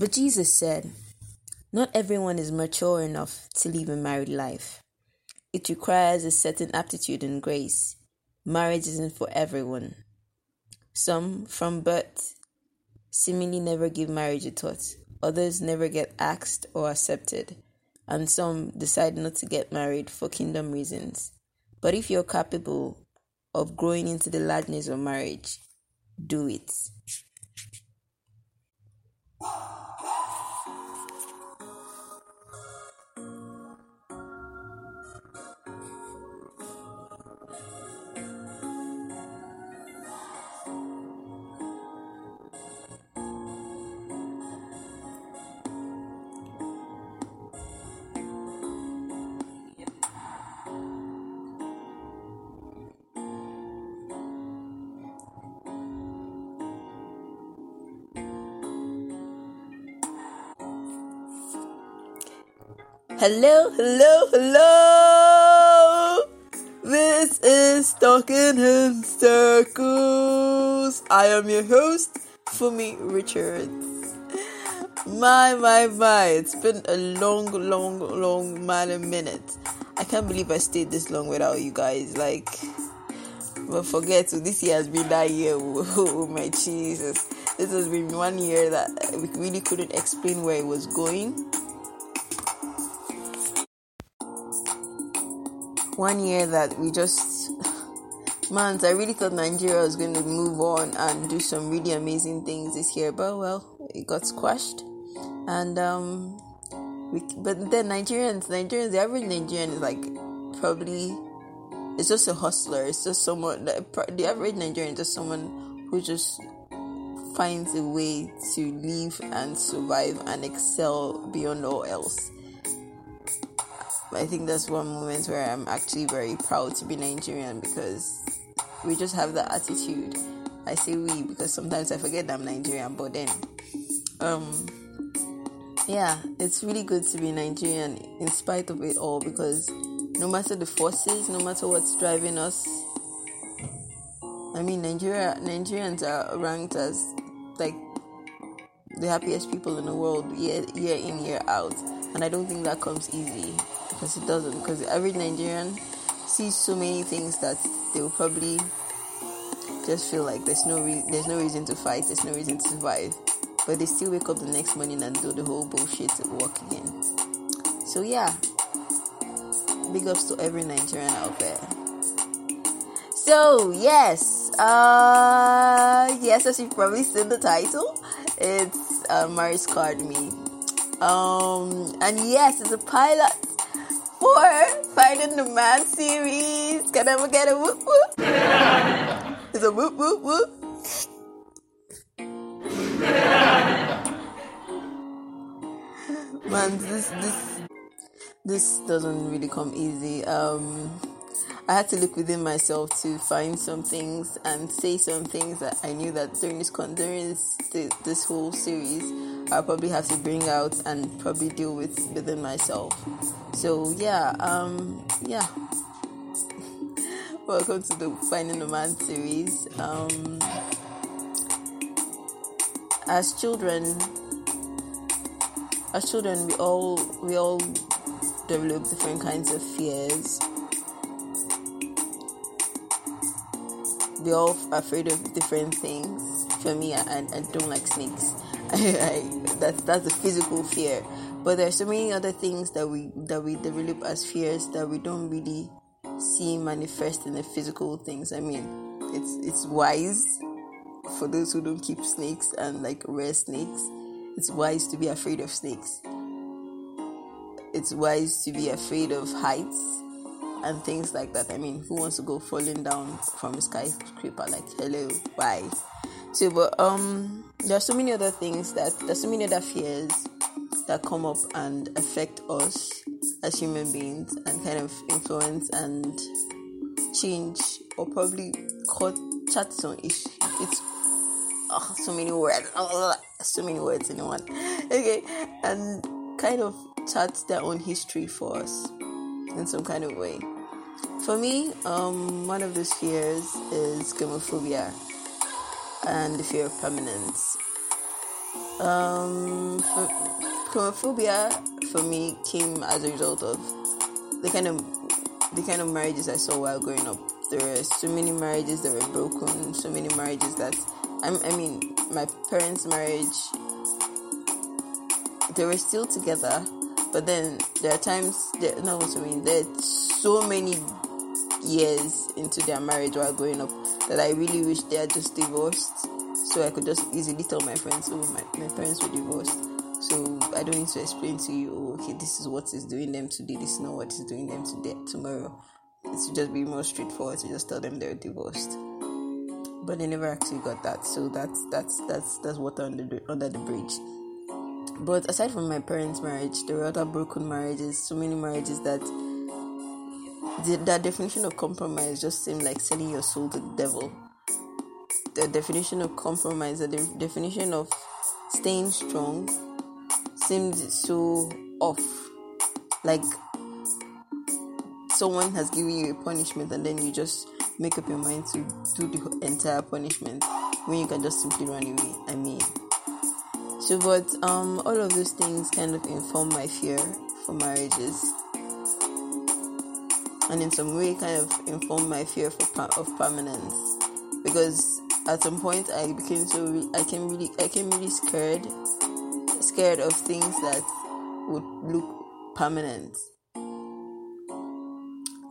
But Jesus said, Not everyone is mature enough to live a married life. It requires a certain aptitude and grace. Marriage isn't for everyone. Some, from birth, seemingly never give marriage a thought. Others never get asked or accepted. And some decide not to get married for kingdom reasons. But if you're capable of growing into the largeness of marriage, do it. Hello, hello, hello. This is Talking in Circles. I am your host, Fumi Richards. My, my, my. It's been a long, long, long man a minute. I can't believe I stayed this long without you guys. Like, but forget, so this year has been that year. Oh, my Jesus. This has been one year that we really couldn't explain where it was going one year that we just man, I really thought Nigeria was going to move on and do some really amazing things this year, but well, it got squashed. And um, we, but then Nigerians, Nigerians, the average Nigerian is like probably it's just a hustler. It's just someone. The average Nigerian is just someone who just finds a way to live and survive and excel beyond all else. I think that's one moment where I'm actually very proud to be Nigerian because we just have that attitude. I say we because sometimes I forget that I'm Nigerian, but then, um, yeah, it's really good to be Nigerian in spite of it all because no matter the forces, no matter what's driving us, I mean, Nigeria Nigerians are ranked as like the happiest people in the world year year in year out, and I don't think that comes easy because it doesn't. Because every Nigerian sees so many things that they will probably just feel like there's no re- there's no reason to fight, there's no reason to survive, but they still wake up the next morning and do the whole bullshit work again. So yeah, big ups to every Nigerian out there. So yes, uh, yes, as you've probably seen the title, it's uh, Marriage Scarred Me. Um, and yes, it's a pilot for Finding the Man series. Can I get a whoop whoop? it's a whoop whoop whoop. Man, this this this doesn't really come easy. Um, I had to look within myself to find some things and say some things that I knew that during this during this, this whole series I'll probably have to bring out and probably deal with within myself. So yeah, um, yeah. Welcome to the Finding the Man series. Um, as children, as children, we all we all develop different kinds of fears. We're all afraid of different things. For me, I, I don't like snakes. I, that's that's a physical fear. But there's so many other things that we that we develop as fears that we don't really see manifest in the physical things. I mean, it's it's wise for those who don't keep snakes and like rare snakes. It's wise to be afraid of snakes. It's wise to be afraid of heights and things like that. I mean, who wants to go falling down from a skyscraper? Like, hello, why? So, but um, there are so many other things that there's so many other fears that come up and affect us as human beings and kind of influence and change or probably cut chat on issues. It's oh, so many words, oh, so many words in one. Okay, and kind of chart their own history for us in some kind of way. For me, um, one of those fears is gamophobia and the fear of permanence. Um, gamophobia for me came as a result of the kind of the kind of marriages I saw while growing up. There were so many marriages that were broken, so many marriages that I, I mean, my parents' marriage. They were still together, but then there are times. There, no, what I mean, are so many years into their marriage while growing up that I really wish they had just divorced so I could just easily tell my friends, oh, my, my parents were divorced. So I don't need to explain to you, oh, okay, this is what is doing them today, this is not what is doing them today, tomorrow. It should just be more straightforward to just tell them they're divorced. But they never actually got that, so that's that's that's that's water under the under the bridge. But aside from my parents' marriage, there were other broken marriages, so many marriages that the, that definition of compromise just seemed like selling your soul to the devil. The definition of compromise, the de- definition of staying strong, seemed so off. Like someone has given you a punishment and then you just make up your mind to do the entire punishment when you can just simply run away. I mean, so but um, all of those things kind of inform my fear for marriages and in some way kind of informed my fear for of permanence because at some point I became so re- I came really I came really scared scared of things that would look permanent.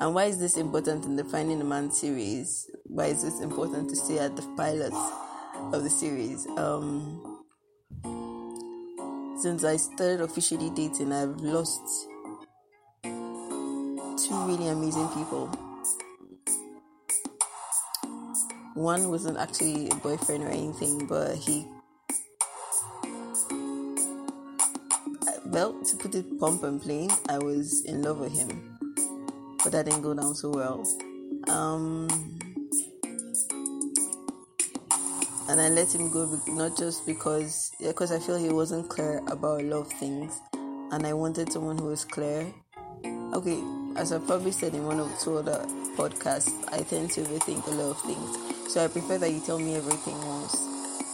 And why is this important in the Finding a Man series? Why is this important to stay at the pilot of the series? Um, since I started officially dating, I've lost two really amazing people. One wasn't actually a boyfriend or anything, but he, well, to put it plump and plain, I was in love with him, but that didn't go down so well. Um, and I let him go not just because because I feel he wasn't clear about a lot of things, and I wanted someone who was clear. Okay, as I probably said in one of two other podcasts, I tend to overthink a lot of things. So I prefer that you tell me everything once.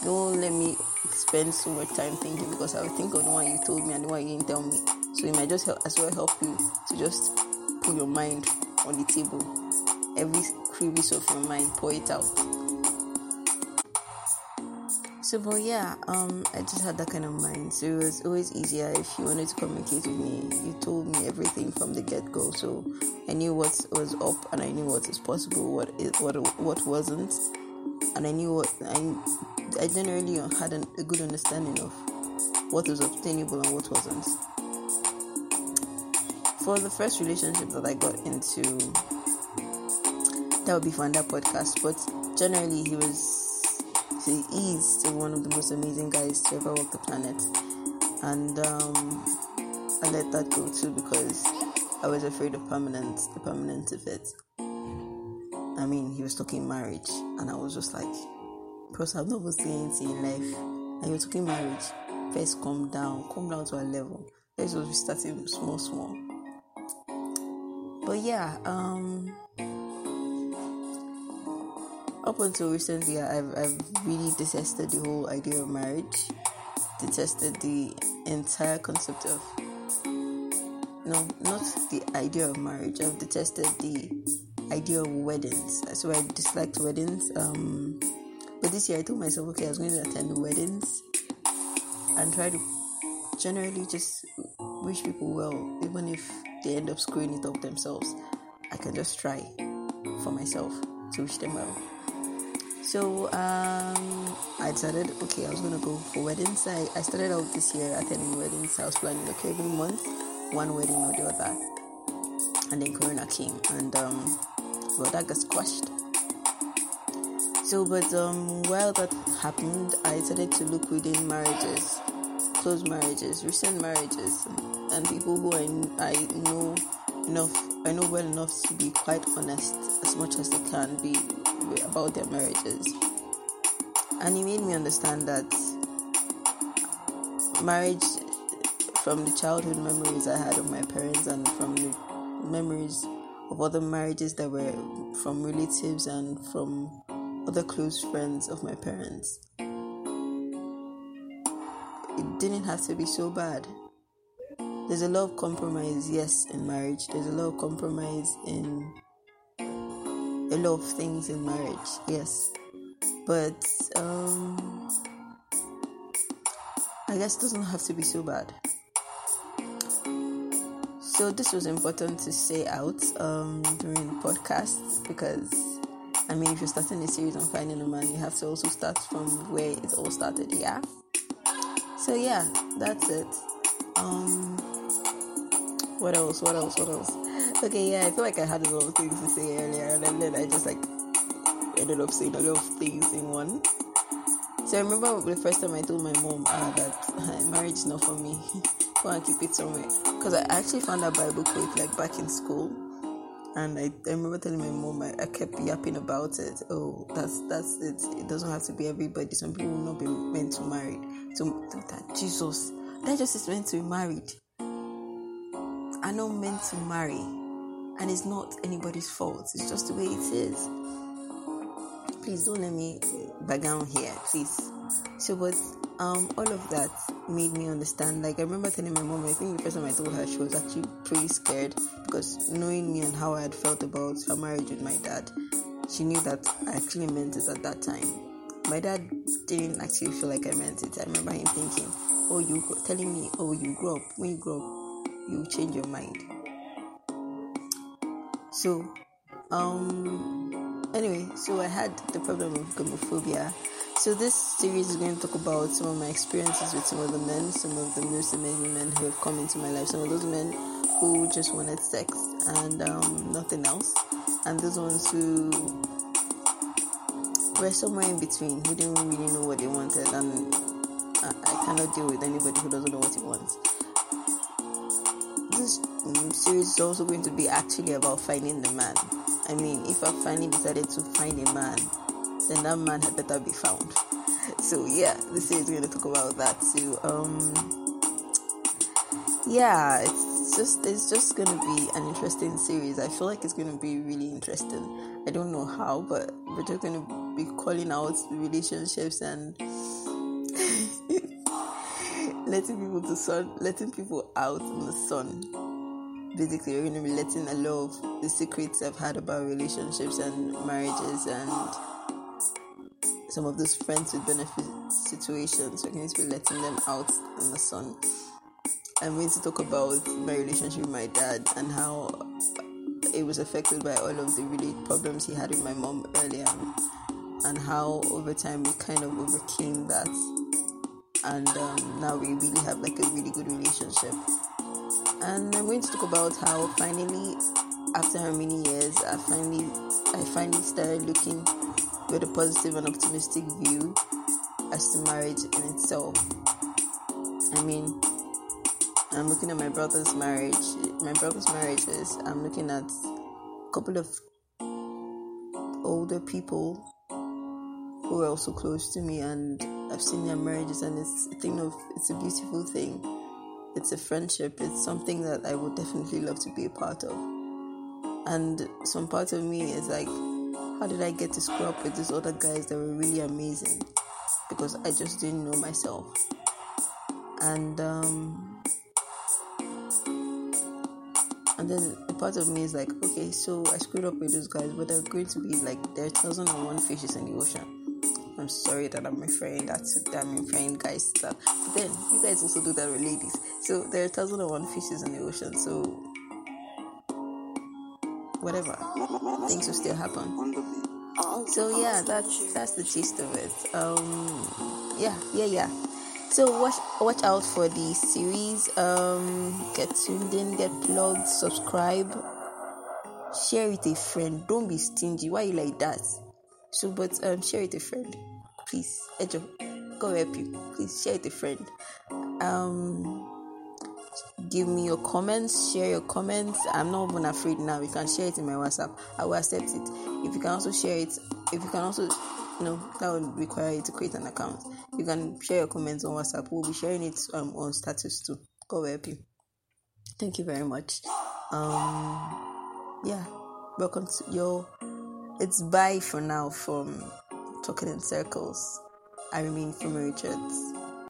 Don't let me spend so much time thinking because I will think of the one you told me and the one you didn't tell me. So it might just help as well help you to just put your mind on the table. Every crevice of your mind, pour it out. So, but yeah, um, I just had that kind of mind. So it was always easier if you wanted to communicate with me. You told me everything from the get go, so I knew what was up and I knew what was possible, what is what what wasn't, and I knew what I I generally had an, a good understanding of what was obtainable and what wasn't. For the first relationship that I got into, that would be for another podcast, but generally he was he is one of the most amazing guys to ever walk the planet. And um, I let that go too because I was afraid of permanence, the permanence of it. I mean, he was talking marriage, and I was just like, because I've never seen anything in life, and you're talking marriage. First, calm down, come down to a level. Let's just be starting small, small. But yeah, um, up until recently, I've, I've really detested the whole idea of marriage, detested the entire concept of no, not the idea of marriage. I've detested the idea of weddings. So I disliked weddings. Um, but this year I told myself, okay, I was going to attend weddings and try to generally just wish people well, even if they end up screwing it up themselves. I can just try for myself to wish them well. So um, I decided, okay, I was gonna go for weddings. I, I started out this year attending weddings. I was planning, okay, every month, one wedding or the other. And then Corona came, and um, well, that got squashed. So, but um, while that happened, I started to look within marriages, close marriages, recent marriages, and people who I, I know enough, I know well enough to be quite honest as much as they can be about their marriages. And he made me understand that marriage, from the childhood memories I had of my parents and from the memories of other marriages that were from relatives and from other close friends of my parents, it didn't have to be so bad. There's a lot of compromise, yes, in marriage. There's a lot of compromise in a lot of things in marriage, yes. But um, I guess it doesn't have to be so bad. So this was important to say out um, during the podcast because I mean, if you're starting a series on finding a man, you have to also start from where it all started. Yeah. So yeah, that's it. Um, what else? What else? What else? Okay, yeah, I feel like I had a lot of things to say earlier, and then I just like ended up saying a lot of things in one. So I remember the first time I told my mom uh, that marriage is not for me. Go and keep it somewhere. Because I actually found that Bible quote like back in school and I, I remember telling my mom I, I, kept yapping about it. Oh, that's that's it. It doesn't have to be everybody. Some people will not be meant to marry. So that Jesus, that just is meant to be married. Are not meant to marry, and it's not anybody's fault. It's just the way it is. Please don't let me back down here, please. So, but um, all of that made me understand. Like I remember telling my mom, I think the first time I told her, she was actually pretty scared because knowing me and how I had felt about her marriage with my dad, she knew that I actually meant it at that time. My dad didn't actually feel like I meant it. I remember him thinking, "Oh, you telling me, oh, you grow up. When you grow up, you change your mind." So, um, anyway, so I had the problem of gamophobia so this series is going to talk about some of my experiences with some of the men, some of the most amazing men who have come into my life, some of those men who just wanted sex and um, nothing else, and those ones who were somewhere in between, who didn't really know what they wanted, and I, I cannot deal with anybody who doesn't know what he wants. Series is also going to be actually about finding the man. I mean, if I finally decided to find a man then that man had better be found. So yeah, this series is going to talk about that too. Um, yeah, it's just it's just going to be an interesting series. I feel like it's going to be really interesting. I don't know how, but we're just going to be calling out relationships and letting people to sun, letting people out in the sun. Basically, we're going to be letting a lot of the secrets I've had about relationships and marriages and some of those friends with benefit situations. We're going to be letting them out in the sun. I'm going to talk about my relationship with my dad and how it was affected by all of the really problems he had with my mom earlier, and how over time we kind of overcame that, and um, now we really have like a really good relationship. And I'm going to talk about how finally, after how many years, I finally, I finally started looking with a positive and optimistic view as to marriage in itself. I mean, I'm looking at my brother's marriage, my brother's marriages, I'm looking at a couple of older people who are also close to me and I've seen their marriages and it's a thing of it's a beautiful thing. It's a friendship. It's something that I would definitely love to be a part of. And some part of me is like how did I get to screw up with these other guys that were really amazing? Because I just didn't know myself. And um, and then a part of me is like, okay, so I screwed up with those guys, but they're going to be like there are thousand and one fishes in the ocean. I'm sorry that I'm referring that to that I'm referring guys to that. But then you guys also do that with ladies. So there are thousand and one fishes in the ocean. So whatever. Things will still happen. So yeah that's that's the gist of it. Um yeah yeah yeah. So watch watch out for the series. Um get tuned in get plugged subscribe. Share with a friend. Don't be stingy. Why you like that so but um share with a friend please Ejo, go help you please share it a friend um give me your comments, share your comments. I'm not even afraid now. You can share it in my WhatsApp. I will accept it. If you can also share it, if you can also, know, that would require you to create an account. You can share your comments on WhatsApp. We'll be sharing it um, on status too. God help you. Thank you very much. Um, yeah, welcome to your. It's bye for now from Talking in Circles. I remain Fumi Richards.